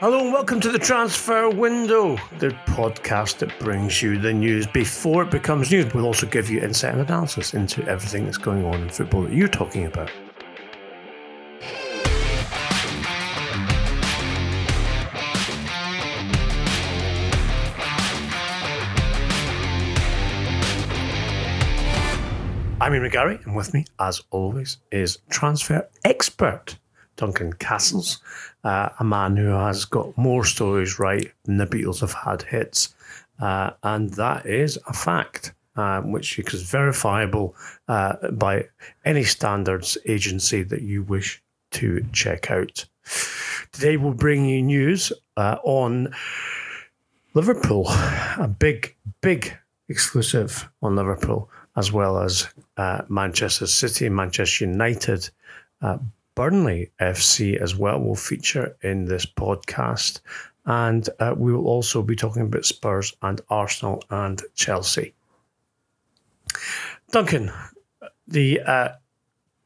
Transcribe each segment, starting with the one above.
Hello and welcome to the Transfer Window, the podcast that brings you the news before it becomes news. We'll also give you insight and analysis into everything that's going on in football that you're talking about. I'm Ian McGarry, and with me, as always, is transfer expert Duncan Castles, uh, a man who has got more stories right than the Beatles have had hits. Uh, and that is a fact, uh, which is verifiable uh, by any standards agency that you wish to check out. Today, we'll bring you news uh, on Liverpool, a big, big exclusive on Liverpool as well as uh, Manchester City, Manchester United, uh, Burnley FC as well will feature in this podcast. And uh, we will also be talking about Spurs and Arsenal and Chelsea. Duncan, the uh,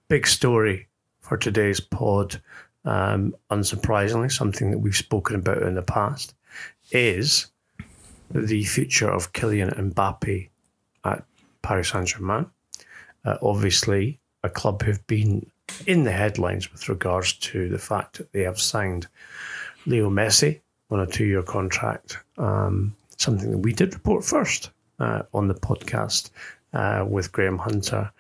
big story for today's pod, um, unsurprisingly, something that we've spoken about in the past, is the future of Kylian Mbappe at Paris Saint Germain. Uh, obviously, a club who've been in the headlines with regards to the fact that they have signed Leo Messi on a two year contract. Um, something that we did report first uh, on the podcast uh, with Graham Hunter.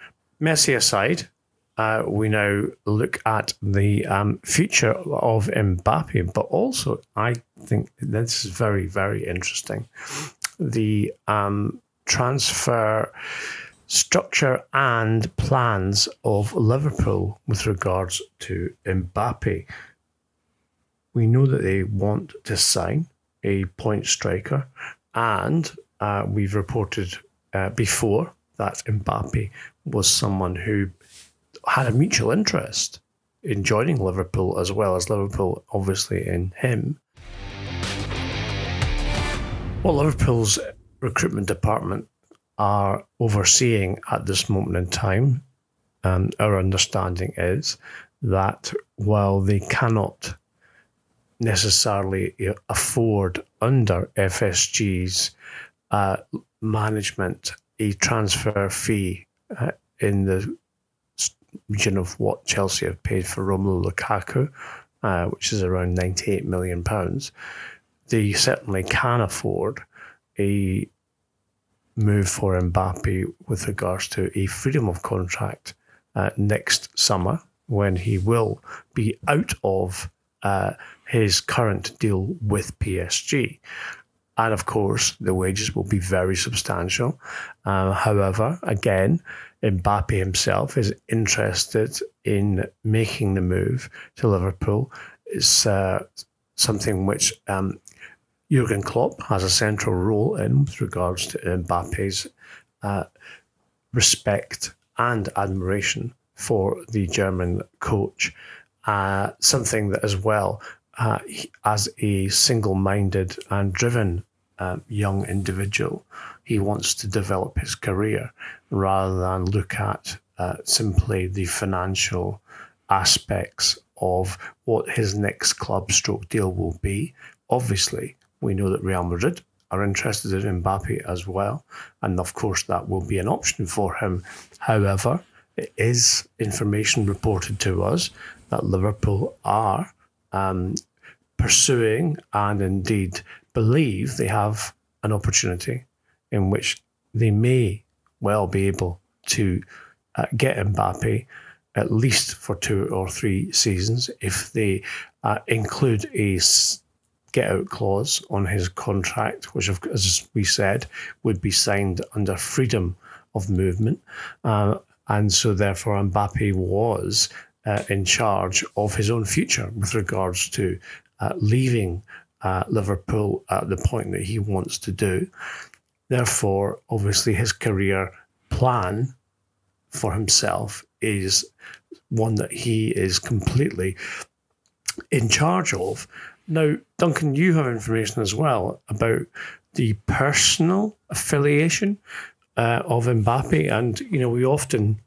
Messi aside, uh, we now look at the um, future of Mbappe, but also I think this is very, very interesting. The um, transfer structure and plans of Liverpool with regards to Mbappe. We know that they want to sign a point striker, and uh, we've reported uh, before that Mbappe was someone who had a mutual interest in joining Liverpool as well as Liverpool, obviously, in him. Well, Liverpool's recruitment department are overseeing at this moment in time, and our understanding is that while they cannot necessarily afford under FSG's uh, management a transfer fee uh, in the region of what Chelsea have paid for Romelu Lukaku, uh, which is around 98 million pounds, they certainly can afford a move for Mbappe with regards to a freedom of contract uh, next summer when he will be out of uh, his current deal with PSG. And of course, the wages will be very substantial. Uh, however, again, Mbappe himself is interested in making the move to Liverpool. It's uh, something which um, Jurgen Klopp has a central role in with regards to Mbappe's uh, respect and admiration for the German coach. Uh, something that, as well, uh, as a single minded and driven um, young individual, he wants to develop his career rather than look at uh, simply the financial aspects of what his next club stroke deal will be. Obviously, we know that Real Madrid are interested in Mbappe as well. And of course, that will be an option for him. However, it is information reported to us that Liverpool are um, pursuing and indeed believe they have an opportunity in which they may well be able to uh, get Mbappe at least for two or three seasons if they uh, include a get out clause on his contract, which, as we said, would be signed under freedom of movement. Uh, and so, therefore, Mbappe was uh, in charge of his own future with regards to uh, leaving uh, Liverpool at the point that he wants to do. Therefore, obviously, his career plan for himself is one that he is completely in charge of. Now, Duncan, you have information as well about the personal affiliation uh, of Mbappe, and you know we often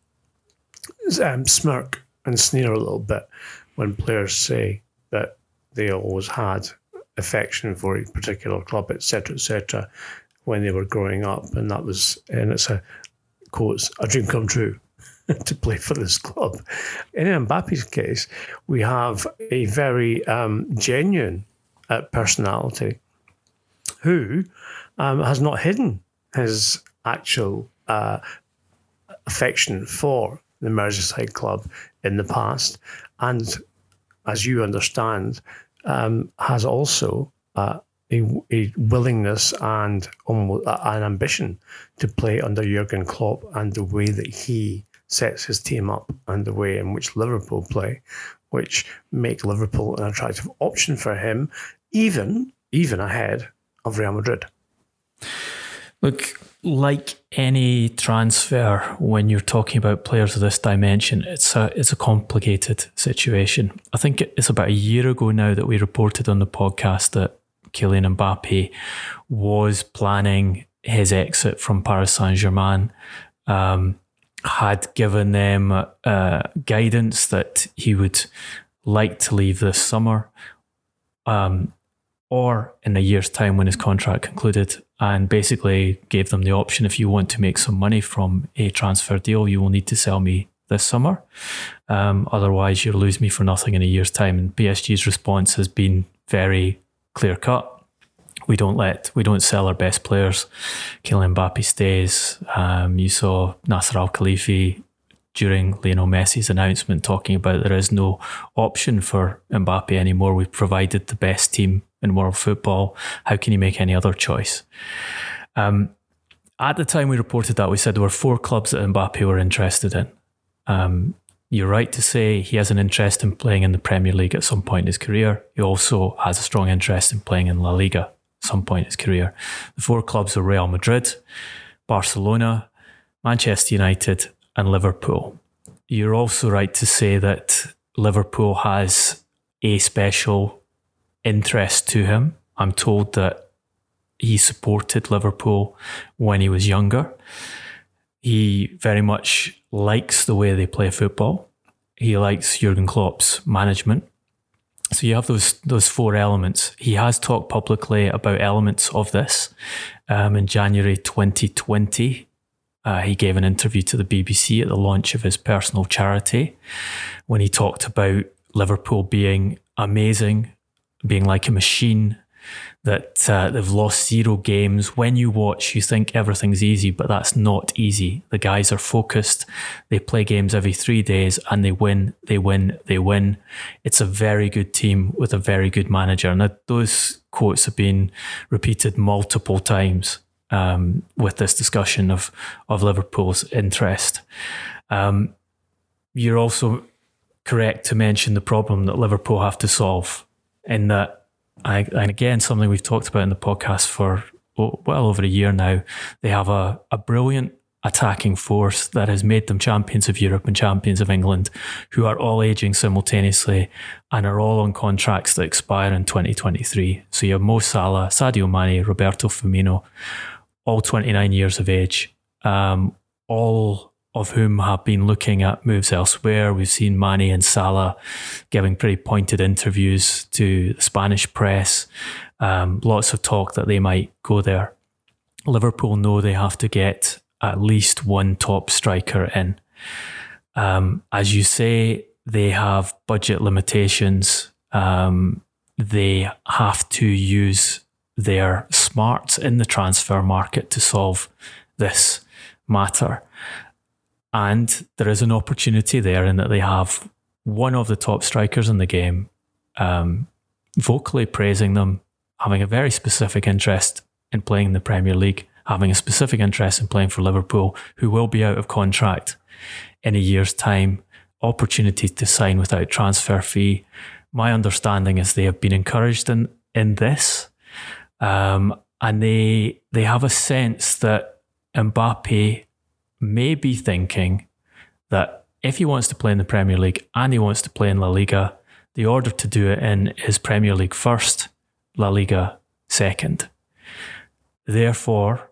um, smirk and sneer a little bit when players say that they always had affection for a particular club, etc., etc., when they were growing up, and that was, and it's a quotes a dream come true to play for this club. In Mbappe's case, we have a very um, genuine uh, personality who um, has not hidden his actual uh, affection for the Merseyside club in the past, and as you understand, um, has also uh, a, a, willingness and almost an ambition to play under Jurgen Klopp and the way that he sets his team up and the way in which Liverpool play, which make Liverpool an attractive option for him, even even ahead of Real Madrid. Look, like any transfer, when you're talking about players of this dimension, it's a it's a complicated situation. I think it's about a year ago now that we reported on the podcast that Kylian Mbappe was planning his exit from Paris Saint Germain. Um, had given them uh, guidance that he would like to leave this summer. Um, or in a year's time when his contract concluded, and basically gave them the option if you want to make some money from a transfer deal, you will need to sell me this summer. Um, otherwise, you'll lose me for nothing in a year's time. And PSG's response has been very clear cut. We don't let, we don't sell our best players. Kylian Mbappe stays. Um, you saw Nasser Al Khelaifi during Lionel Messi's announcement talking about there is no option for Mbappe anymore. We've provided the best team in world football. How can you make any other choice? Um, at the time we reported that, we said there were four clubs that Mbappe were interested in. Um, you're right to say he has an interest in playing in the Premier League at some point in his career. He also has a strong interest in playing in La Liga some point in his career. The four clubs are Real Madrid, Barcelona, Manchester United, and Liverpool. You're also right to say that Liverpool has a special interest to him. I'm told that he supported Liverpool when he was younger. He very much likes the way they play football. He likes Jurgen Klopp's management. So you have those those four elements. He has talked publicly about elements of this. Um, in January 2020, uh, he gave an interview to the BBC at the launch of his personal charity when he talked about Liverpool being amazing, being like a machine, that uh, they've lost zero games. When you watch, you think everything's easy, but that's not easy. The guys are focused. They play games every three days and they win, they win, they win. It's a very good team with a very good manager. And those quotes have been repeated multiple times um, with this discussion of, of Liverpool's interest. Um, you're also correct to mention the problem that Liverpool have to solve in that, I, and again, something we've talked about in the podcast for well over a year now. They have a, a brilliant attacking force that has made them champions of Europe and champions of England, who are all aging simultaneously and are all on contracts that expire in 2023. So you have Mo Salah, Sadio Mane, Roberto Firmino, all 29 years of age, um, all of whom have been looking at moves elsewhere. We've seen Mane and Salah giving pretty pointed interviews to the Spanish press. Um, lots of talk that they might go there. Liverpool know they have to get at least one top striker in. Um, as you say, they have budget limitations. Um, they have to use their smarts in the transfer market to solve this matter. And there is an opportunity there in that they have one of the top strikers in the game um, vocally praising them, having a very specific interest in playing in the Premier League, having a specific interest in playing for Liverpool, who will be out of contract in a year's time, opportunity to sign without transfer fee. My understanding is they have been encouraged in, in this. Um, and they they have a sense that Mbappe may be thinking that if he wants to play in the Premier League and he wants to play in La Liga, the order to do it in is Premier League first, La Liga second. Therefore,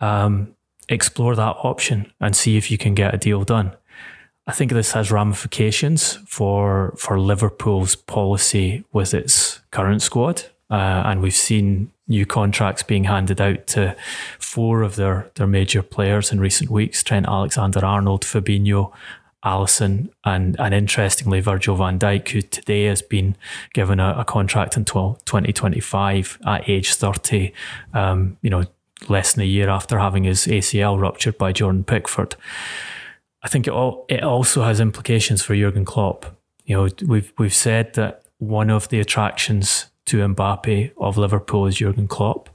um, explore that option and see if you can get a deal done. I think this has ramifications for for Liverpool's policy with its current squad. uh, and we've seen new contracts being handed out to four of their, their major players in recent weeks Trent Alexander Arnold, Fabinho, Alisson, and, and interestingly, Virgil van Dijk, who today has been given a, a contract until 2025 at age 30, um, you know, less than a year after having his ACL ruptured by Jordan Pickford. I think it, all, it also has implications for Jurgen Klopp. You know, we've, we've said that one of the attractions to Mbappe of Liverpool is Jurgen Klopp.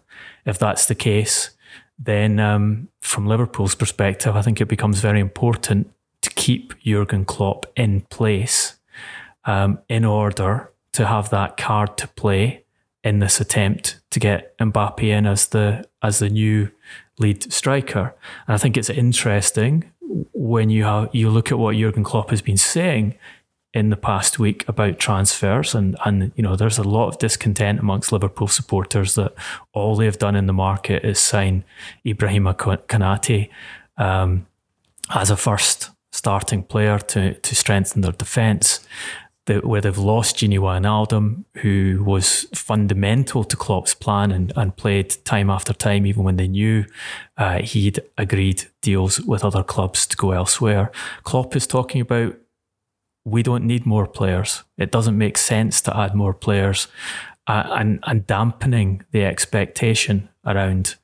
If that's the case, then um, from Liverpool's perspective, I think it becomes very important to keep Jurgen Klopp in place um, in order to have that card to play in this attempt to get Mbappe in as the as the new lead striker. And I think it's interesting when you have you look at what Jurgen Klopp has been saying in the past week about transfers and and you know there's a lot of discontent amongst Liverpool supporters that all they've done in the market is sign Ibrahima Konate um, as a first starting player to to strengthen their defence. where they've lost Gini Wijnaldum, who was fundamental to Klopp's plan and, and played time after time, even when they knew uh, he'd agreed deals with other clubs to go elsewhere. Klopp is talking about we don't need more players. It doesn't make sense to add more players, uh, and and dampening the expectation around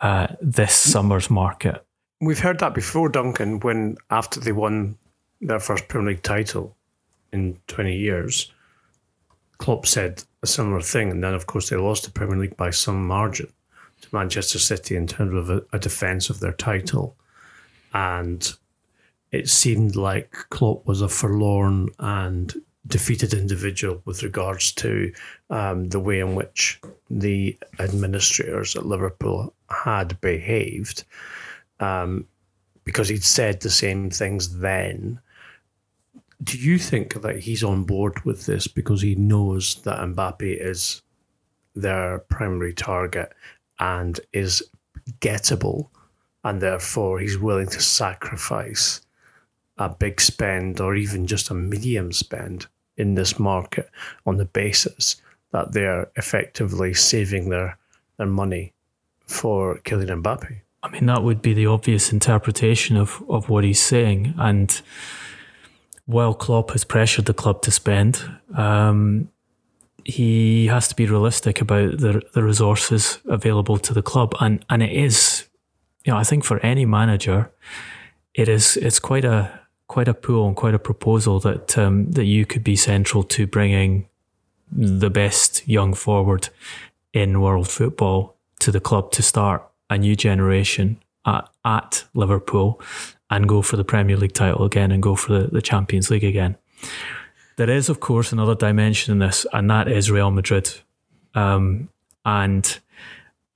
uh, this summer's market. We've heard that before, Duncan. When after they won their first Premier League title in twenty years, Klopp said a similar thing, and then of course they lost the Premier League by some margin to Manchester City in terms of a, a defence of their title, and it seemed like Klopp was a forlorn and defeated individual with regards to um, the way in which the administrators at Liverpool had behaved, um, because he'd said the same things then. Do you think that he's on board with this because he knows that Mbappe is their primary target and is gettable, and therefore he's willing to sacrifice a big spend or even just a medium spend in this market on the basis that they're effectively saving their their money for Kylian Mbappe. I mean, that would be the obvious interpretation of, of what he's saying. And while Klopp has pressured the club to spend, um, he has to be realistic about the the resources available to the club. And and it is, you know, I think for any manager, it is it's quite a quite a pull and quite a proposal that um, that you could be central to bringing the best young forward in world football to the club to start a new generation at, at Liverpool and go for the Premier League title again and go for the, the Champions League again. There is, of course, another dimension in this, and that is Real Madrid. Um, and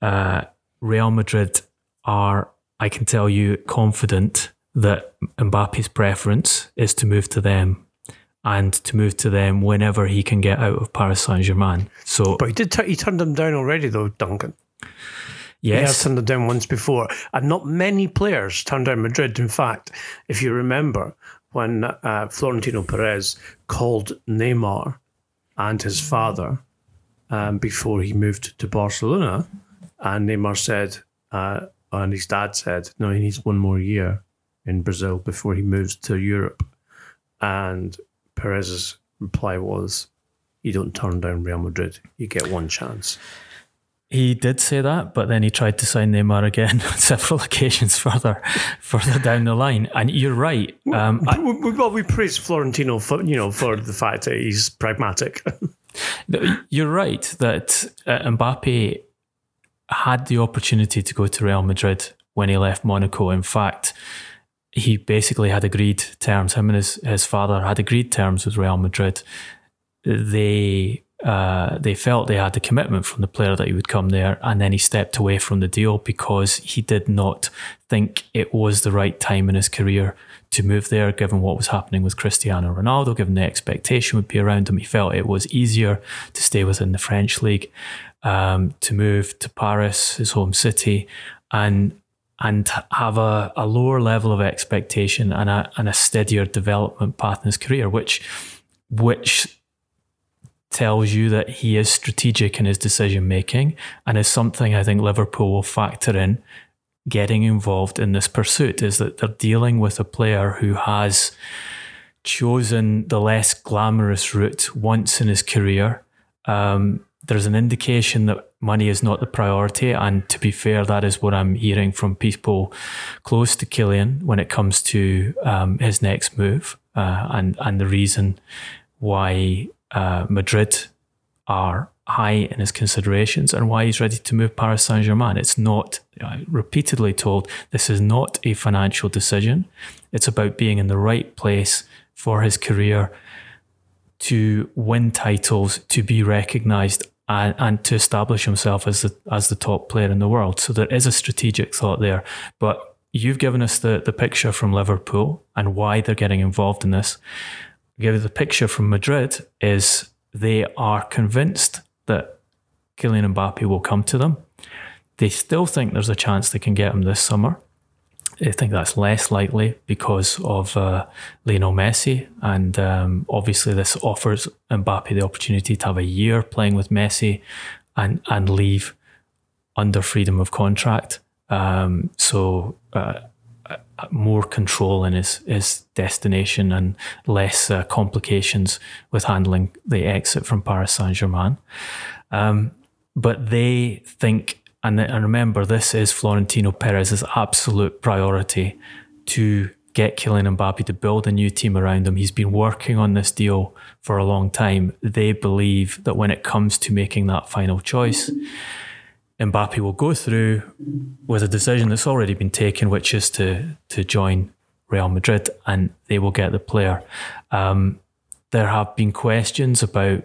uh, Real Madrid are, I can tell you, confident that Mbappe's preference is to move to them and to move to them whenever he can get out of Paris Saint Germain. So, but he did t- he turned them down already, though, Duncan. Yes, he has turned them down once before, and not many players turned down Madrid. In fact, if you remember when uh, Florentino Perez called Neymar and his father um, before he moved to Barcelona, and Neymar said, uh, and his dad said, "No, he needs one more year." In Brazil before he moves to Europe. And Perez's reply was, You don't turn down Real Madrid, you get one chance. He did say that, but then he tried to sign Neymar again on several occasions further, further down the line. And you're right. Um, I, well, we praise Florentino for you know for the fact that he's pragmatic. you're right that uh, Mbappe had the opportunity to go to Real Madrid when he left Monaco. In fact, he basically had agreed terms. Him and his, his father had agreed terms with Real Madrid. They uh, they felt they had the commitment from the player that he would come there, and then he stepped away from the deal because he did not think it was the right time in his career to move there, given what was happening with Cristiano Ronaldo, given the expectation would be around him. He felt it was easier to stay within the French league, um, to move to Paris, his home city, and and have a, a lower level of expectation and a, and a steadier development path in his career, which which tells you that he is strategic in his decision making and is something I think Liverpool will factor in getting involved in this pursuit is that they're dealing with a player who has chosen the less glamorous route once in his career. Um, there's an indication that money is not the priority. And to be fair, that is what I'm hearing from people close to Kylian when it comes to um, his next move uh, and, and the reason why uh, Madrid are high in his considerations and why he's ready to move Paris Saint Germain. It's not, I repeatedly told, this is not a financial decision. It's about being in the right place for his career to win titles, to be recognised, and, and to establish himself as the as the top player in the world. So there is a strategic thought there. But you've given us the the picture from Liverpool and why they're getting involved in this. Give you the picture from Madrid is they are convinced that Kylian Mbappe will come to them. They still think there's a chance they can get him this summer. I think that's less likely because of uh, Lionel Messi, and um, obviously this offers Mbappe the opportunity to have a year playing with Messi, and and leave under freedom of contract. Um, so uh, uh more control in his his destination and less uh, complications with handling the exit from Paris Saint Germain. Um, but they think and, and remember, this is Florentino Perez's absolute priority to get Kylian Mbappe to build a new team around him. He's been working on this deal for a long time. They believe that when it comes to making that final choice, Mbappe will go through with a decision that's already been taken, which is to to join Real Madrid, and they will get the player. Um, there have been questions about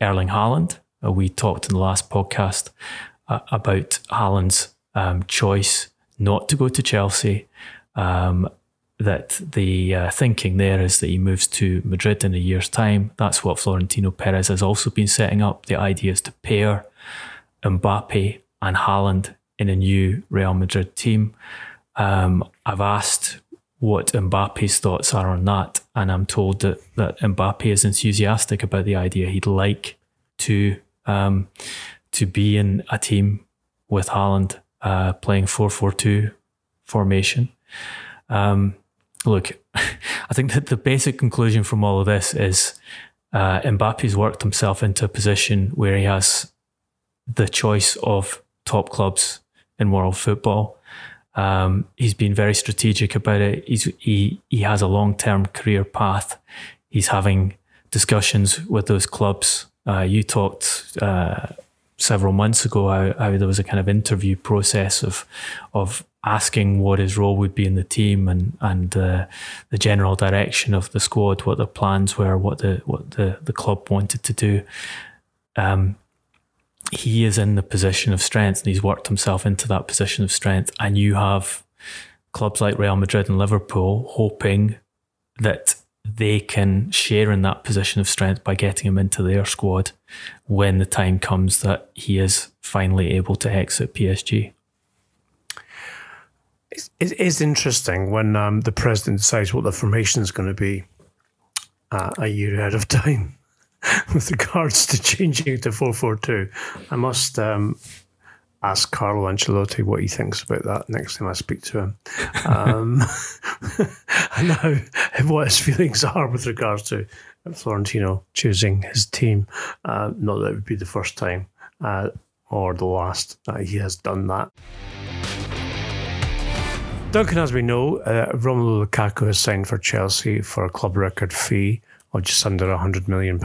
Erling Haaland. Uh, we talked in the last podcast uh, about Haaland's um, choice not to go to Chelsea. Um, that the uh, thinking there is that he moves to Madrid in a year's time. That's what Florentino Perez has also been setting up. The idea is to pair Mbappe and Haaland in a new Real Madrid team. Um, I've asked what Mbappe's thoughts are on that, and I'm told that that Mbappe is enthusiastic about the idea. He'd like to um, to be in a team with Haaland uh, playing 4 4 2 formation. Um, look, I think that the basic conclusion from all of this is uh, Mbappe's worked himself into a position where he has the choice of top clubs in world football. Um, he's been very strategic about it. He's, he he has a long term career path. He's having discussions with those clubs. Uh, you talked uh, several months ago how, how, there was a kind of interview process of of asking what his role would be in the team and and uh, the general direction of the squad, what the plans were, what the what the, the club wanted to do. Um, he is in the position of strength and he's worked himself into that position of strength. And you have clubs like Real Madrid and Liverpool hoping that they can share in that position of strength by getting him into their squad when the time comes that he is finally able to exit PSG. It is interesting when um, the president decides what the formation is going to be uh, a year ahead of time with regards to changing it to 442. I must um, ask Carlo Ancelotti what he thinks about that next time I speak to him. Um, and now what his feelings are with regards to Florentino choosing his team. Uh, not that it would be the first time uh, or the last that he has done that. Duncan, as we know, uh, Romelu Lukaku has signed for Chelsea for a club record fee of just under £100 million,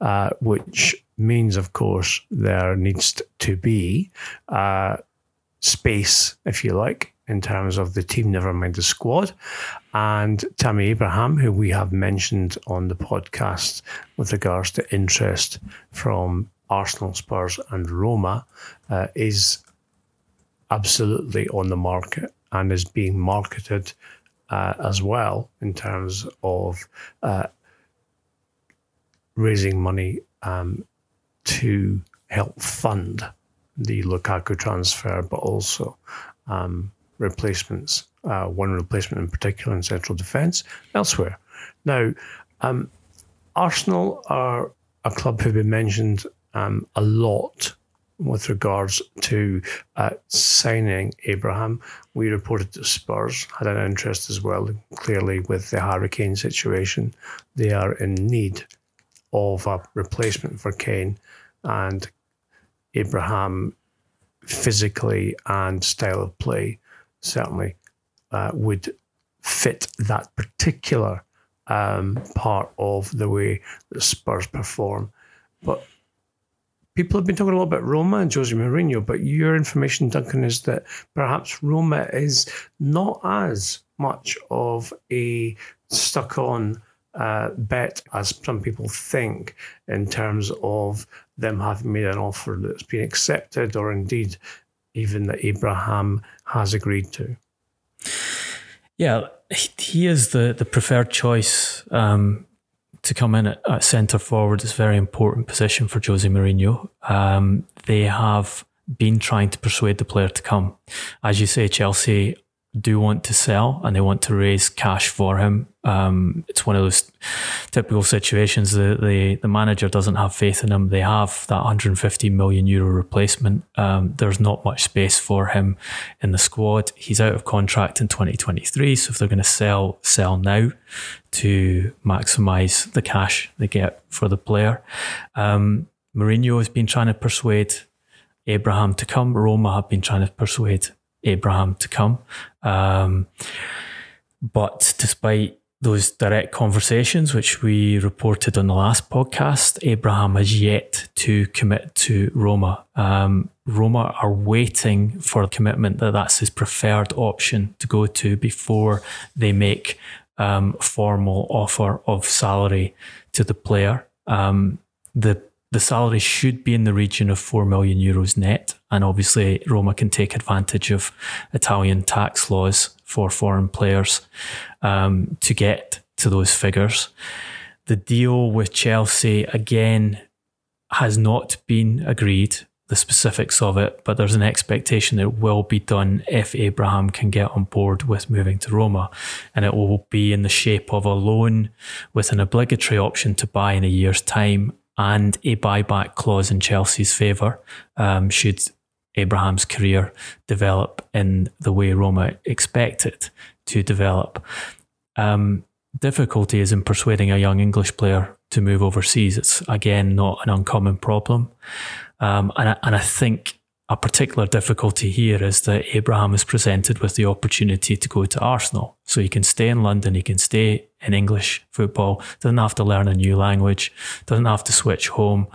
uh, which means, of course, there needs to be uh, space, if you like, in terms of the team, never mind the squad. And Tammy Abraham, who we have mentioned on the podcast with regards to interest from Arsenal, Spurs, and Roma, uh, is absolutely on the market and is being marketed uh, as well in terms of uh, raising money um, to help fund the Lukaku transfer, but also um, replacements, uh, one replacement in particular in central defence elsewhere. Now, um, Arsenal are a club who've been mentioned um, a lot with regards to uh, signing Abraham. We reported that Spurs had an interest as well. Clearly, with the Harry Kane situation, they are in need of a replacement for Kane, and Abraham, physically and style of play, certainly uh, would fit that particular um, part of the way the Spurs perform. But people have been talking a lot about Roma and Jose Mourinho, but your information, Duncan, is that perhaps Roma is not as much of a stuck on uh, bet as some people think in terms of them having made an offer that's been accepted or indeed even that Abraham has agreed to. Yeah, he is the, the preferred choice um, to come in at, at centre forward. It's a very important position for Jose Mourinho. Um, they have been trying to persuade the player to come. As you say, Chelsea do want to sell and they want to raise cash for him. Um, it's one of those typical situations. The, the the manager doesn't have faith in him. They have that 150 million euro replacement. Um, there's not much space for him in the squad. He's out of contract in 2023. So if they're going to sell, sell now to maximise the cash they get for the player. Um, Mourinho has been trying to persuade Abraham to come. Roma have been trying to persuade Abraham to come. Um, but despite those direct conversations, which we reported on the last podcast, Abraham has yet to commit to Roma. Um, Roma are waiting for a commitment that that's his preferred option to go to before they make um, formal offer of salary to the player. Um, the the salary should be in the region of 4 million euros net. And obviously, Roma can take advantage of Italian tax laws for foreign players um, to get to those figures. The deal with Chelsea, again, has not been agreed, the specifics of it, but there's an expectation that it will be done if Abraham can get on board with moving to Roma. And it will be in the shape of a loan with an obligatory option to buy in a year's time and a buyback clause in Chelsea's favour um, should Abraham's career develop in the way Roma expect it to develop. Um, difficulty is in persuading a young English player to move overseas. It's again not an uncommon problem, um, and I, and I think a particular difficulty here is that Abraham is presented with the opportunity to go to Arsenal. So he can stay in London, he can stay in English football, doesn't have to learn a new language, doesn't have to switch home,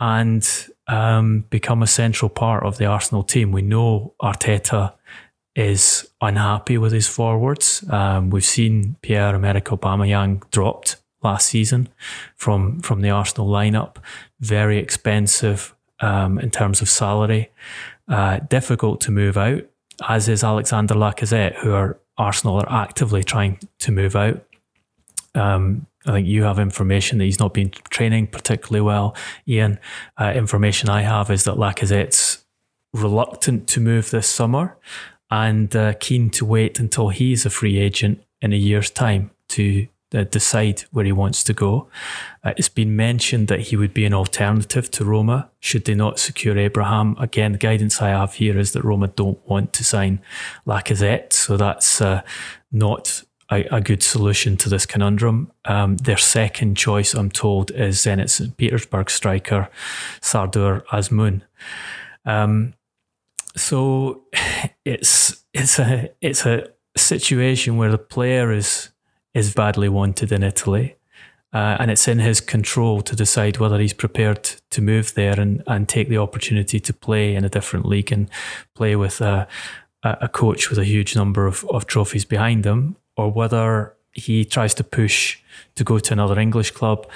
and um, become a central part of the Arsenal team. We know Arteta is unhappy with his forwards. Um, we've seen Pierre Emerick Aubameyang dropped last season from from the Arsenal lineup. Very expensive um, in terms of salary. Uh, difficult to move out, as is Alexander Lacazette, who are Arsenal are actively trying to move out. Um, I think you have information that he's not been training particularly well. Ian, uh, information I have is that Lacazette's reluctant to move this summer and uh, keen to wait until he's a free agent in a year's time to decide where he wants to go. Uh, it's been mentioned that he would be an alternative to Roma should they not secure Abraham. Again, the guidance I have here is that Roma don't want to sign Lacazette, so that's uh, not a, a, good solution to this conundrum. Um, their second choice, I'm told, is Zenit St. Petersburg striker Sardar Azmoun. Um, so it's it's a it's a situation where the player is is badly wanted in Italy. Uh, and it's in his control to decide whether he's prepared to move there and, and take the opportunity to play in a different league and play with a, a coach with a huge number of, of trophies behind him, or whether he tries to push to go to another English club.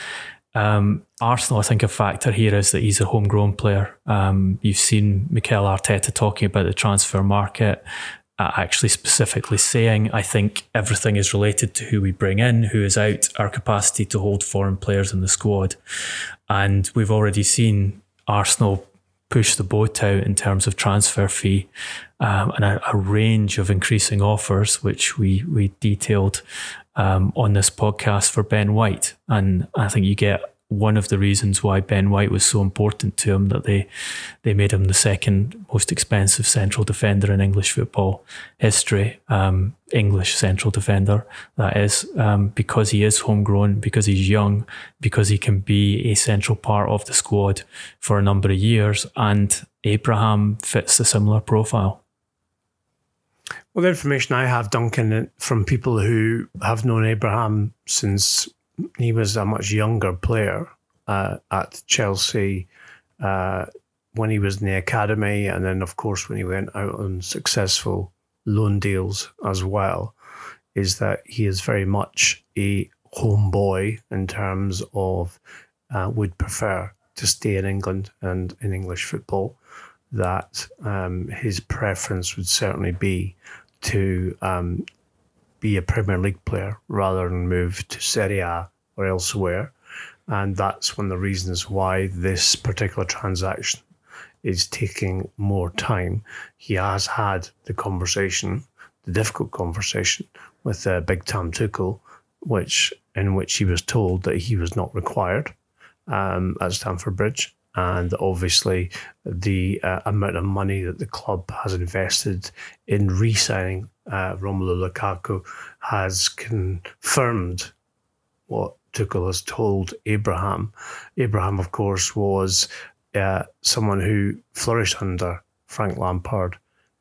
Um, Arsenal, I think a factor here is that he's a homegrown player. Um, you've seen Mikel Arteta talking about the transfer market actually specifically saying, I think everything is related to who we bring in, who is out, our capacity to hold foreign players in the squad. And we've already seen Arsenal push the boat out in terms of transfer fee um, and a, a, range of increasing offers, which we we detailed um, on this podcast for Ben White. And I think you get one of the reasons why Ben White was so important to him that they they made him the second most expensive central defender in English football history. Um, English central defender, that is, um, because he is homegrown, because he's young, because he can be a central part of the squad for a number of years, and Abraham fits a similar profile. Well, the information I have, Duncan, from people who have known Abraham since he was a much younger player uh, at Chelsea uh, when he was in the academy, and then of course when he went out on successful loan deals as well, is that he is very much a homeboy in terms of uh, would prefer to stay in England and in English football. That um, his preference would certainly be to um, be a Premier League player rather than move to Serie A or elsewhere. And that's one of the reasons why this particular transaction is taking more time. He has had the conversation, the difficult conversation with uh, Big Tam Tuchel, which in which he was told that he was not required um, at Stamford Bridge. And obviously, the uh, amount of money that the club has invested in re signing uh, Romelu Lukaku has confirmed what Tuchel has told Abraham. Abraham, of course, was uh, someone who flourished under Frank Lampard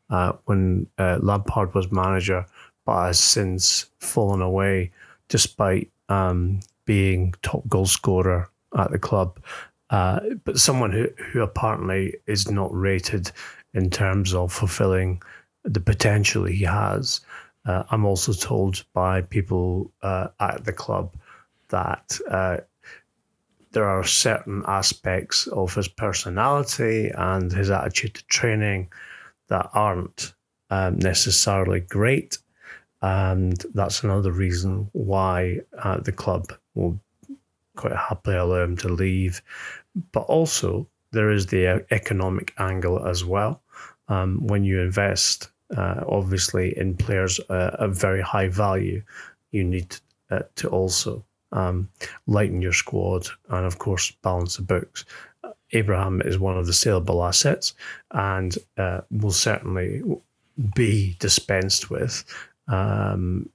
uh, when uh, Lampard was manager, but has since fallen away despite um, being top goal scorer at the club. Uh, but someone who, who apparently is not rated in terms of fulfilling the potential he has. Uh, I'm also told by people uh, at the club that uh, there are certain aspects of his personality and his attitude to training that aren't um, necessarily great. And that's another reason why uh, the club will quite happily allow him to leave. But also, there is the economic angle as well. Um, when you invest, uh, obviously, in players uh, of very high value, you need uh, to also um, lighten your squad, and of course, balance the books. Abraham is one of the saleable assets and uh, will certainly be dispensed with um,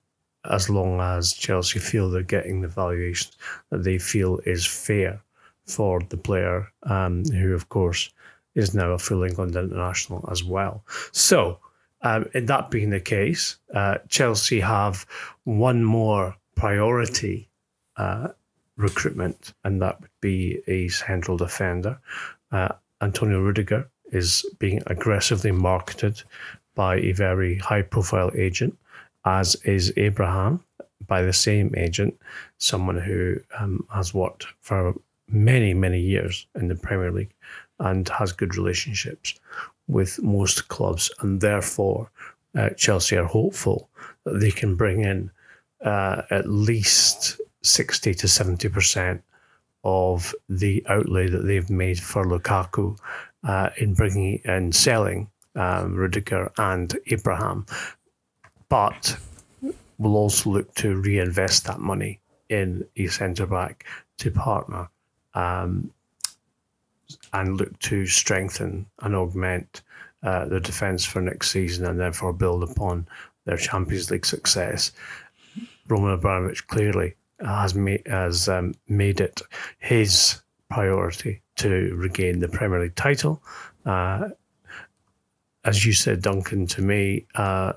as long as Chelsea feel they're getting the valuation that they feel is fair for the player, um, who, of course, is now a full England international as well. So, um, in that being the case, uh, Chelsea have one more priority uh, recruitment, and that would be a central defender. Uh, Antonio Rudiger is being aggressively marketed by a very high profile agent, as is Abraham by the same agent, someone who um, has worked for many, many years in the Premier League and has good relationships with most clubs. And therefore, uh, Chelsea are hopeful that they can bring in uh, at least 60 to 70% of the outlay that they've made for Lukaku uh, in bringing and selling um, Rudiger and Abraham. But we'll also look to reinvest that money in a centre back to partner um, and look to strengthen and augment uh, the defence for next season and therefore build upon their Champions League success. Roman Abramovich clearly has made has um, made it his priority to regain the Premier League title. Uh, as you said, Duncan, to me, uh,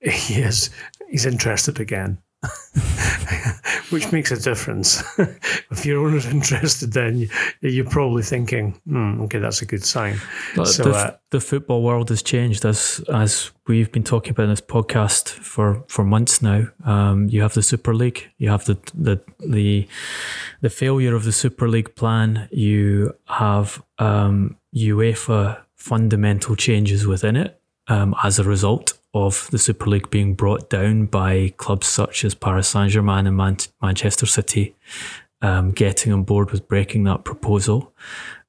he is he's interested again. which makes a difference. if you're not interested, then you're probably thinking, hmm, okay, that's a good sign. But so, the, uh, the, football world has changed as as we've been talking about in this podcast for, for months now. Um, you have the Super League, you have the, the the the failure of the Super League plan. You have um, UEFA fundamental changes within it um, as a result of the Super League being brought down by clubs such as Paris Saint Germain and Man- Manchester City. um, getting on board with breaking that proposal.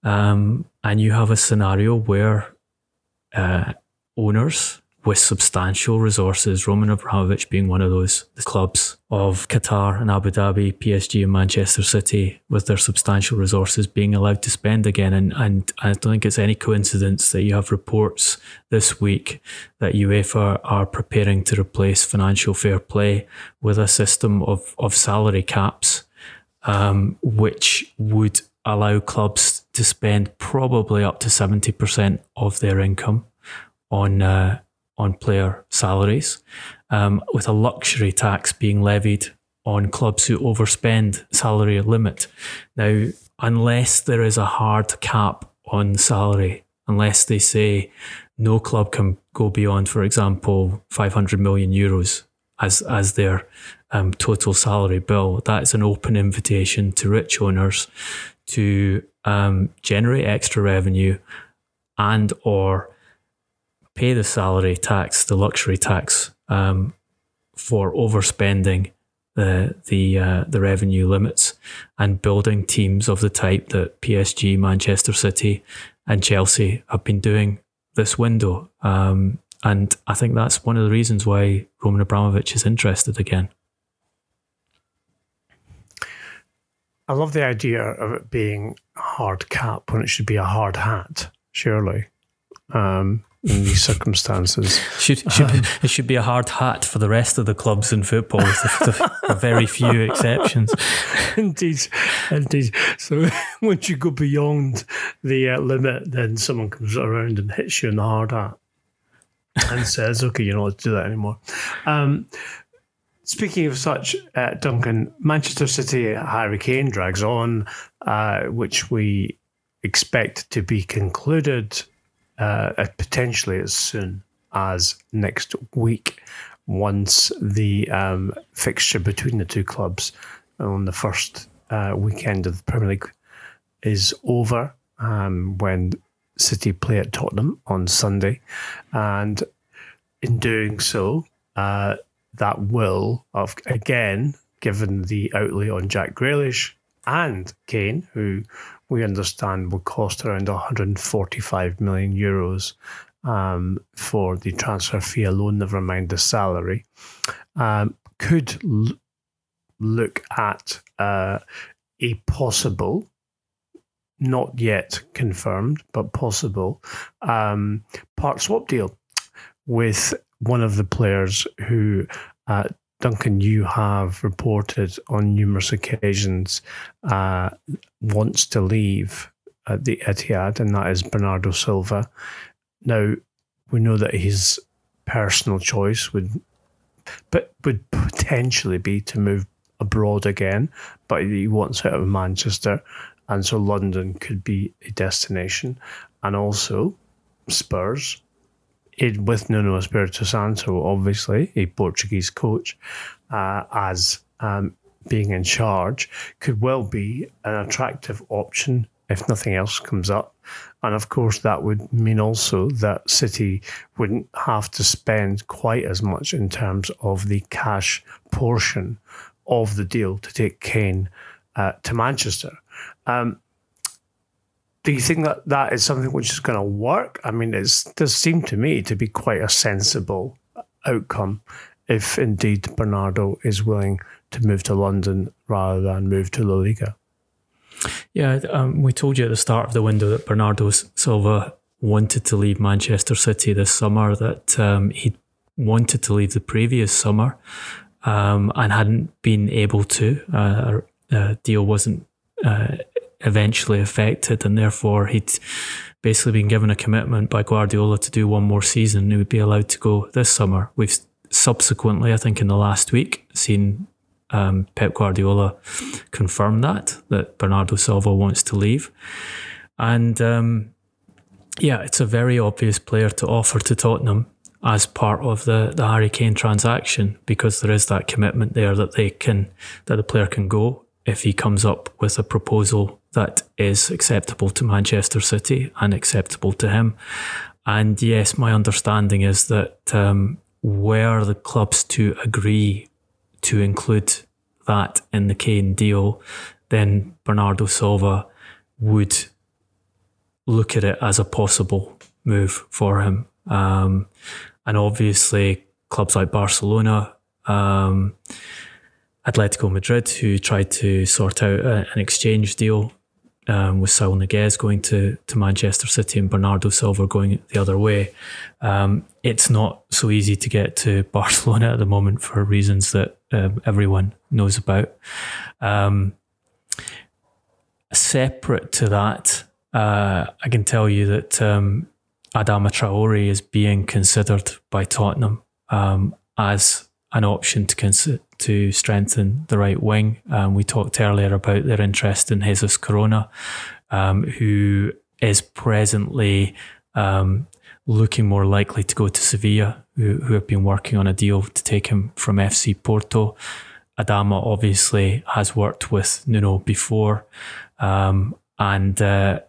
Um, and you have a scenario where uh, owners with substantial resources, Roman Abramovich being one of those the clubs of Qatar and Abu Dhabi, PSG and Manchester City, with their substantial resources being allowed to spend again. And, and I don't think it's any coincidence that you have reports this week that UEFA are preparing to replace financial fair play with a system of, of salary caps, um, which would allow clubs to spend probably up to 70% of their income on uh, on player salaries, um, with a luxury tax being levied on clubs who overspend salary limit. Now, unless there is a hard cap on salary, unless they say no club can go beyond, for example, 500 million euros as as their um, total salary bill, that's an open invitation to rich owners to um, generate extra revenue and or pay the salary tax, the luxury tax, um, for overspending the the uh, the revenue limits and building teams of the type that PSG, Manchester City, and Chelsea have been doing this window. Um, and I think that's one of the reasons why Roman Abramovich is interested again. I love the idea of it being hard cap when it should be a hard hat, surely. Um, in these circumstances. Should, should um, it should be a hard hat for the rest of the clubs in football, with very few exceptions. Indeed, indeed. So once you go beyond the uh, limit, then someone comes around and hits you in the hard hat and says, "Okay, you're not allowed to do that anymore." Um, Speaking of such, uh, Duncan, Manchester City Harry Kane drags on, uh, which we expect to be concluded uh, potentially as soon as next week once the um, fixture between the two clubs on the first uh, weekend of the Premier League is over um, when City play at Tottenham on Sunday. And in doing so, uh, that will, of again, given the outlay on Jack Grealish and Kane, who we understand will cost around 145 million euros um, for the transfer fee alone, never mind the salary, um, could l- look at uh, a possible, not yet confirmed, but possible um, part swap deal with one of the players who uh, Duncan, you have reported on numerous occasions uh, wants to leave at the Etihad, and that is Bernardo Silva. Now, we know that his personal choice would, but would potentially be to move abroad again, but he wants out of Manchester, and so London could be a destination, and also Spurs it, with Nuno Espirito Santo, obviously a Portuguese coach, uh, as um, being in charge, could well be an attractive option if nothing else comes up. And of course, that would mean also that City wouldn't have to spend quite as much in terms of the cash portion of the deal to take Kane uh, to Manchester. Um, do you think that that is something which is going to work? I mean, it does seem to me to be quite a sensible outcome if indeed Bernardo is willing to move to London rather than move to La Liga. Yeah, um, we told you at the start of the window that Bernardo Silva wanted to leave Manchester City this summer, that um, he wanted to leave the previous summer um, and hadn't been able to. Uh, a deal wasn't uh, eventually affected, and therefore he'd basically been given a commitment by Guardiola to do one more season. He would be allowed to go this summer. We've subsequently, I think, in the last week, seen um, Pep Guardiola confirm that that Bernardo Silva wants to leave, and um, yeah, it's a very obvious player to offer to Tottenham as part of the the Harry Kane transaction because there is that commitment there that they can that the player can go if he comes up with a proposal that is acceptable to Manchester City and acceptable to him. And yes, my understanding is that um, were the clubs to agree to include that in the Kane deal, then Bernardo Silva would look at it as a possible move for him. Um, and obviously, clubs like Barcelona, um, Atletico Madrid, who tried to sort out a, an exchange deal um, with Saul Niguez going to, to Manchester City and Bernardo Silva going the other way. Um, it's not so easy to get to Barcelona at the moment for reasons that um, everyone knows about. Um, separate to that, uh, I can tell you that um, Adama Traore is being considered by Tottenham um, as an option to consider to strengthen the right wing. Um, we talked earlier about their interest in Jesus Corona, um, who is presently um, looking more likely to go to Sevilla, who, who, have been working on a deal to take him from FC Porto. Adama obviously has worked with Nuno before, um, and uh,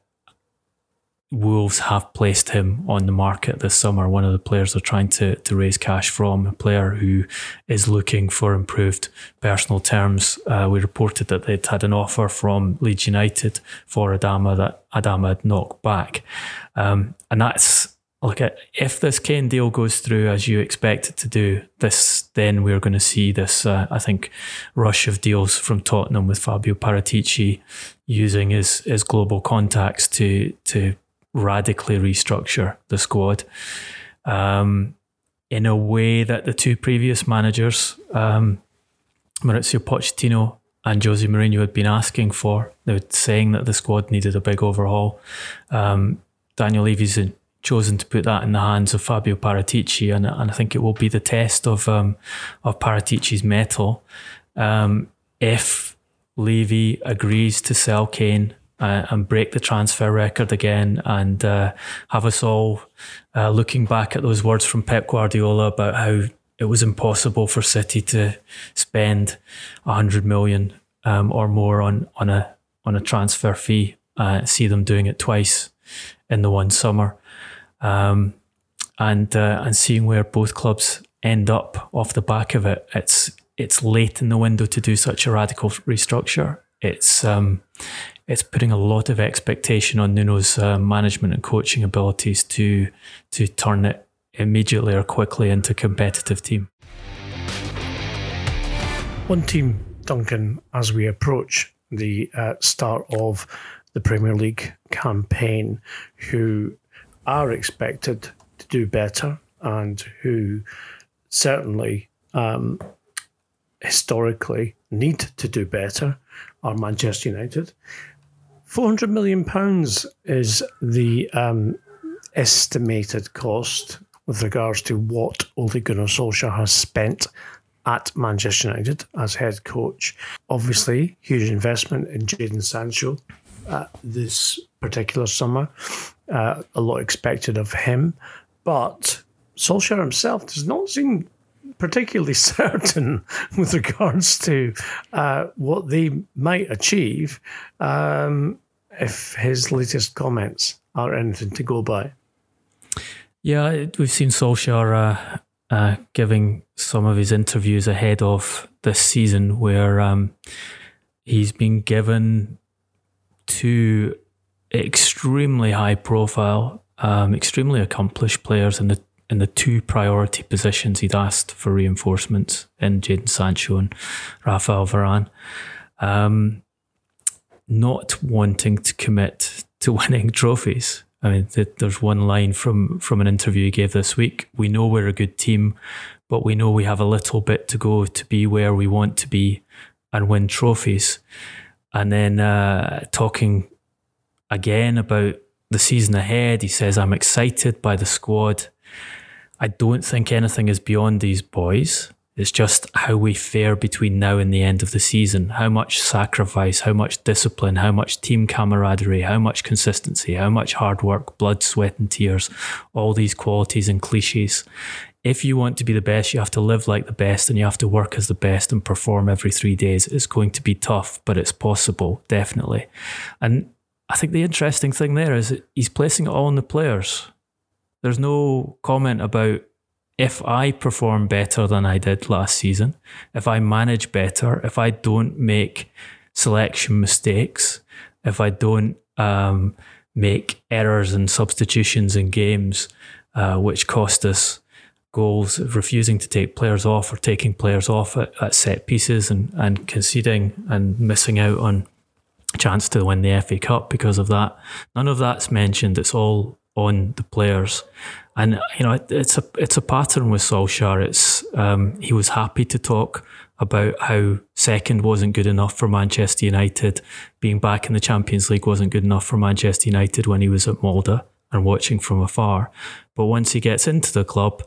Wolves have placed him on the market this summer. One of the players they're trying to, to raise cash from, a player who is looking for improved personal terms. Uh, we reported that they'd had an offer from Leeds United for Adama that Adama had knocked back. Um, and that's look at if this Kane deal goes through as you expect it to do, this then we're going to see this, uh, I think, rush of deals from Tottenham with Fabio Paratici using his his global contacts to to radically restructure the squad um, in a way that the two previous managers, um, Mauricio Pochettino and Jose Mourinho, had been asking for. They were saying that the squad needed a big overhaul. Um, Daniel Levy's chosen to put that in the hands of Fabio Paratici, and, and I think it will be the test of um, of Paratici's mettle. Um, if Levy agrees to sell Kane uh, and break the transfer record again and uh, have us all uh, looking back at those words from Pep Guardiola about how it was impossible for City to spend 100 million um, or more on, on a on a transfer fee. Uh, see them doing it twice in the one summer, um, and uh, and seeing where both clubs end up off the back of it. It's it's late in the window to do such a radical restructure. It's um, it's putting a lot of expectation on Nuno's uh, management and coaching abilities to to turn it immediately or quickly into a competitive team. One team, Duncan, as we approach the uh, start of the Premier League campaign, who are expected to do better and who certainly um, historically need to do better are Manchester United. Four hundred million pounds is the um, estimated cost with regards to what Ole Gunnar Solskjaer has spent at Manchester United as head coach. Obviously, huge investment in Jadon Sancho uh, this particular summer. Uh, a lot expected of him, but Solskjaer himself does not seem particularly certain with regards to uh, what they might achieve um, if his latest comments are anything to go by. Yeah, we've seen Solskjaer uh, uh, giving some of his interviews ahead of this season where um, he's been given two extremely high profile, um, extremely accomplished players in the in the two priority positions he'd asked for reinforcements in Jadon Sancho and Rafael Varane. Um, not wanting to commit to winning trophies. I mean, there's one line from from an interview he gave this week. We know we're a good team, but we know we have a little bit to go to be where we want to be and win trophies. And then uh, talking again about the season ahead, he says, "I'm excited by the squad. I don't think anything is beyond these boys. It's just how we fare between now and the end of the season. How much sacrifice, how much discipline, how much team camaraderie, how much consistency, how much hard work, blood, sweat, and tears. All these qualities and cliches. If you want to be the best, you have to live like the best and you have to work as the best and perform every three days. It's going to be tough, but it's possible, definitely. And I think the interesting thing there is he's placing it all on the players. There's no comment about if I perform better than I did last season, if I manage better, if I don't make selection mistakes, if I don't um, make errors and substitutions in games, uh, which cost us goals, refusing to take players off or taking players off at, at set pieces and, and conceding and missing out on chance to win the FA Cup because of that. None of that's mentioned. It's all on the players, and you know it's a it's a pattern with Solskjaer. It's um, he was happy to talk about how second wasn't good enough for Manchester United. Being back in the Champions League wasn't good enough for Manchester United when he was at Molde and watching from afar. But once he gets into the club,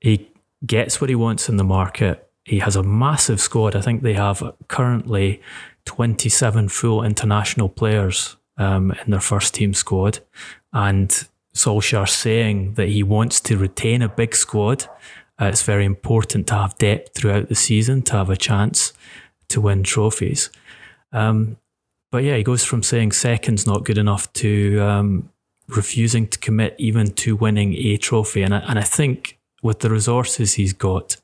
he gets what he wants in the market. He has a massive squad. I think they have currently 27 full international players um, in their first team squad. And Solskjaer saying that he wants to retain a big squad. Uh, it's very important to have depth throughout the season to have a chance to win trophies. Um, but yeah, he goes from saying second's not good enough to um, refusing to commit even to winning a trophy. And I, and I think with the resources he's got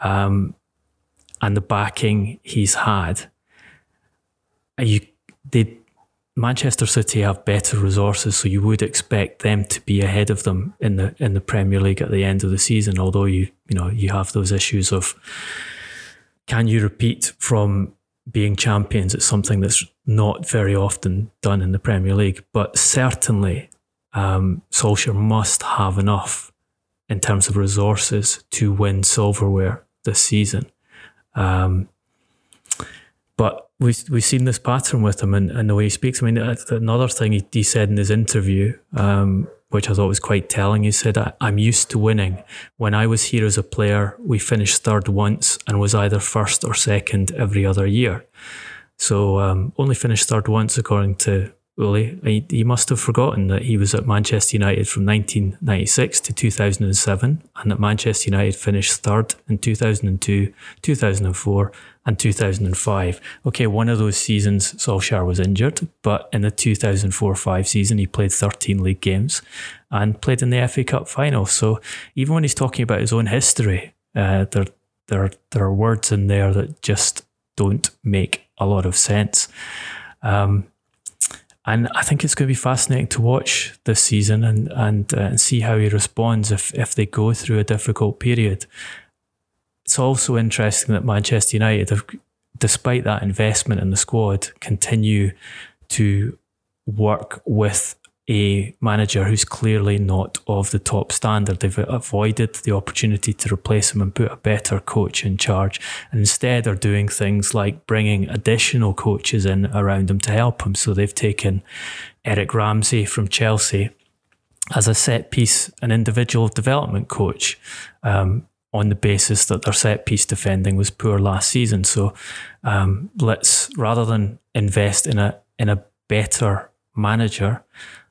um, and the backing he's had, you they Manchester City have better resources, so you would expect them to be ahead of them in the in the Premier League at the end of the season. Although you you know you have those issues of can you repeat from being champions? It's something that's not very often done in the Premier League, but certainly um, Solskjaer must have enough in terms of resources to win silverware this season. Um, but we've we've seen this pattern with him and, and the way he speaks. I mean, another thing he, he said in his interview, um, which I thought was quite telling, he said, "I'm used to winning. When I was here as a player, we finished third once and was either first or second every other year. So um, only finished third once, according to Ole. He, he must have forgotten that he was at Manchester United from 1996 to 2007, and that Manchester United finished third in 2002, 2004." And 2005. Okay, one of those seasons Solskjaer was injured, but in the 2004-5 season he played 13 league games and played in the FA Cup final. So even when he's talking about his own history, uh, there there there are words in there that just don't make a lot of sense. Um, and I think it's going to be fascinating to watch this season and and, uh, and see how he responds if if they go through a difficult period it's also interesting that Manchester United have, despite that investment in the squad, continue to work with a manager who's clearly not of the top standard. They've avoided the opportunity to replace him and put a better coach in charge, and instead are doing things like bringing additional coaches in around him to help him. So they've taken Eric Ramsay from Chelsea as a set piece, an individual development coach. Um, on the basis that their set piece defending was poor last season. So um, let's rather than invest in a in a better manager,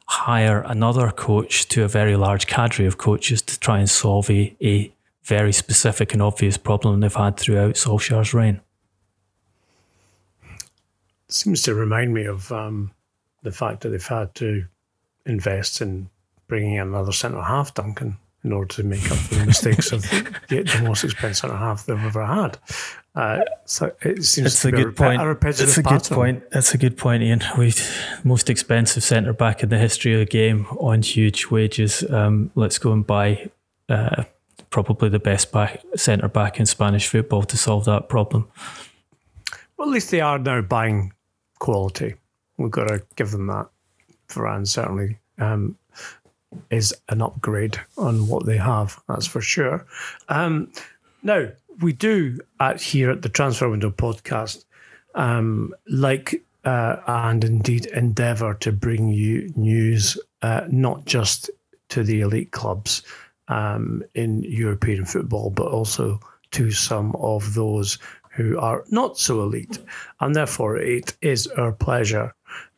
hire another coach to a very large cadre of coaches to try and solve a, a very specific and obvious problem they've had throughout Solskjaer's reign. Seems to remind me of um, the fact that they've had to invest in bringing in another centre half, Duncan, in order to make up for the mistakes of the, the most expensive half they've ever had. Uh, so it seems it's a good a, point. A it's a good point. That's a good point, Ian. We most expensive centre back in the history of the game on huge wages. Um, let's go and buy uh, probably the best back centre back in Spanish football to solve that problem. Well, at least they are now buying quality. We've got to give them that. Varane certainly um, is an upgrade on what they have. That's for sure. Um, now we do at here at the Transfer Window podcast, um, like uh, and indeed endeavour to bring you news, uh, not just to the elite clubs um, in European football, but also to some of those who are not so elite. And therefore, it is our pleasure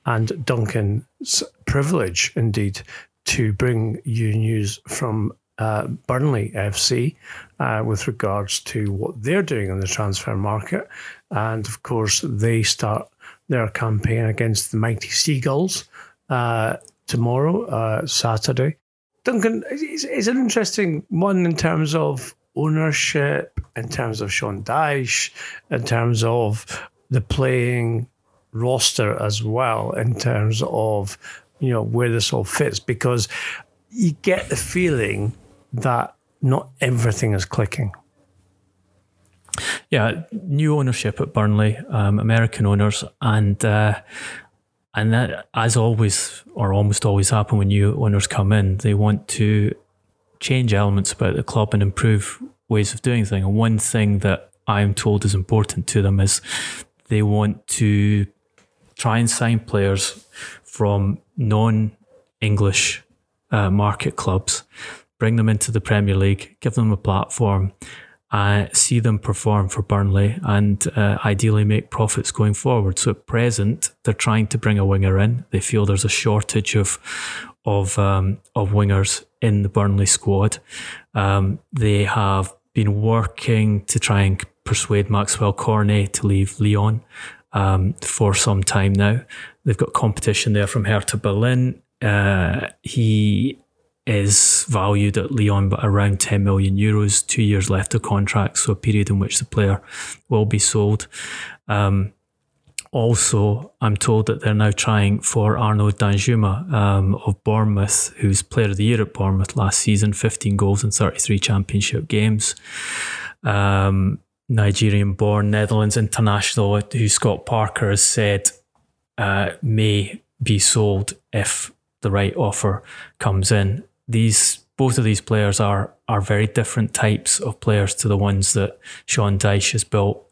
and Duncan's privilege indeed to bring you news from uh, Burnley FC uh, with regards to what they're doing in the transfer market. And of course, they start their campaign against the mighty Seagulls uh, tomorrow, uh, Saturday. Duncan, it's, it's, an interesting one in terms of ownership, in terms of Sean Dyche, in terms of the playing roster as well in terms of you know where this all fits because you get the feeling that not everything is clicking. Yeah, new ownership at Burnley, um, American owners, and uh, and that, as always, or almost always happen when new owners come in, they want to change elements about the club and improve ways of doing things. And one thing that I'm told is important to them is they want to try and sign players from non English uh, market clubs, bring them into the Premier League, give them a platform, uh, see them perform for Burnley, and uh, ideally make profits going forward. So at present, they're trying to bring a winger in. They feel there's a shortage of of um, of wingers in the Burnley squad. Um, they have been working to try and persuade Maxwell Cornet to leave Lyon um, for some time now. They've got competition there from Hertha Berlin. Uh, he is valued at Lyon by around 10 million euros, two years left of contract, so a period in which the player will be sold. Um, also, I'm told that they're now trying for Arnaud Danjuma um, of Bournemouth, who's player of the year at Bournemouth last season, 15 goals in 33 championship games. Um, Nigerian born Netherlands international, who Scott Parker has said uh, may be sold if the right offer comes in. These both of these players are are very different types of players to the ones that Sean Dyche has built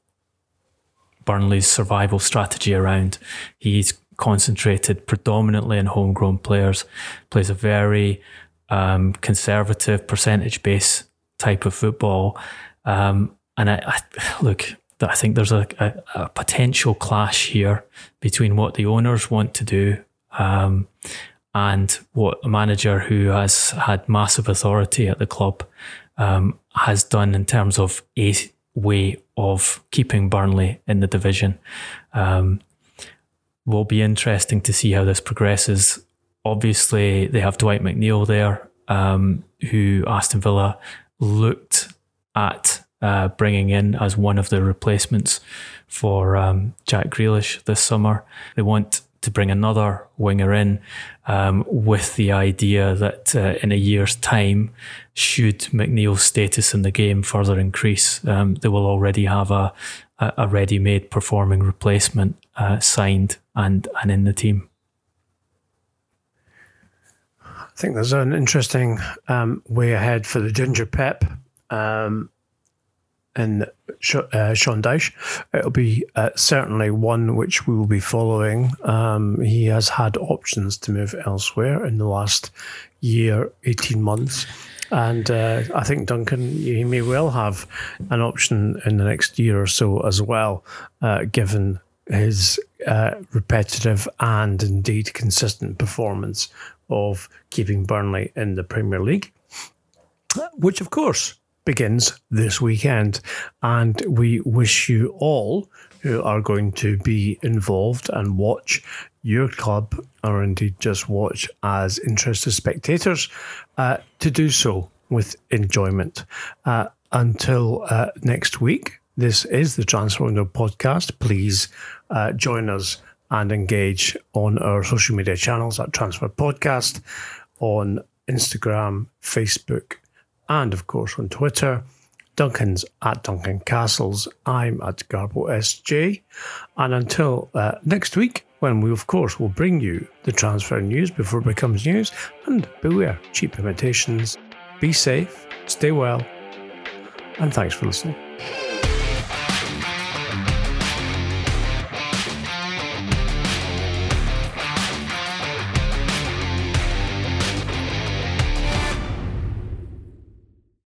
Burnley's survival strategy around. He's concentrated predominantly on homegrown players, plays a very um, conservative percentage base type of football. Um, and I, I look, I think there's a, a, a, potential clash here between what the owners want to do um, and what a manager who has had massive authority at the club um, has done in terms of a way of keeping Burnley in the division. Um, will be interesting to see how this progresses. Obviously, they have Dwight McNeil there, um, who Aston Villa looked at uh, bringing in as one of the replacements for um, Jack Grealish this summer. They want to bring another winger in um, with the idea that uh, in a year's time, should McNeil's status in the game further increase, um, they will already have a, a ready made performing replacement uh, signed and, and in the team. I think there's an interesting um, way ahead for the Ginger Pep. Um, in uh, Sean Dyche. It'll be uh, certainly one which we will be following. Um, he has had options to move elsewhere in the last year, 18 months. And uh, I think Duncan, he may well have an option in the next year or so as well, uh, given his uh, repetitive and indeed consistent performance of keeping Burnley in the Premier League, which of course begins this weekend. And we wish you all who are going to be involved and watch your club, or indeed just watch as interested spectators, uh, to do so with enjoyment. Uh, until uh, next week, this is the Transfer Window podcast. Please uh, join us and engage on our social media channels at Transfer Podcast on Instagram, Facebook, and of course on Twitter. Duncan's at Duncan Castles. I'm at Garbo SJ. And until uh, next week, when we, of course, will bring you the transfer news before it becomes news, and beware cheap imitations. Be safe, stay well, and thanks for listening.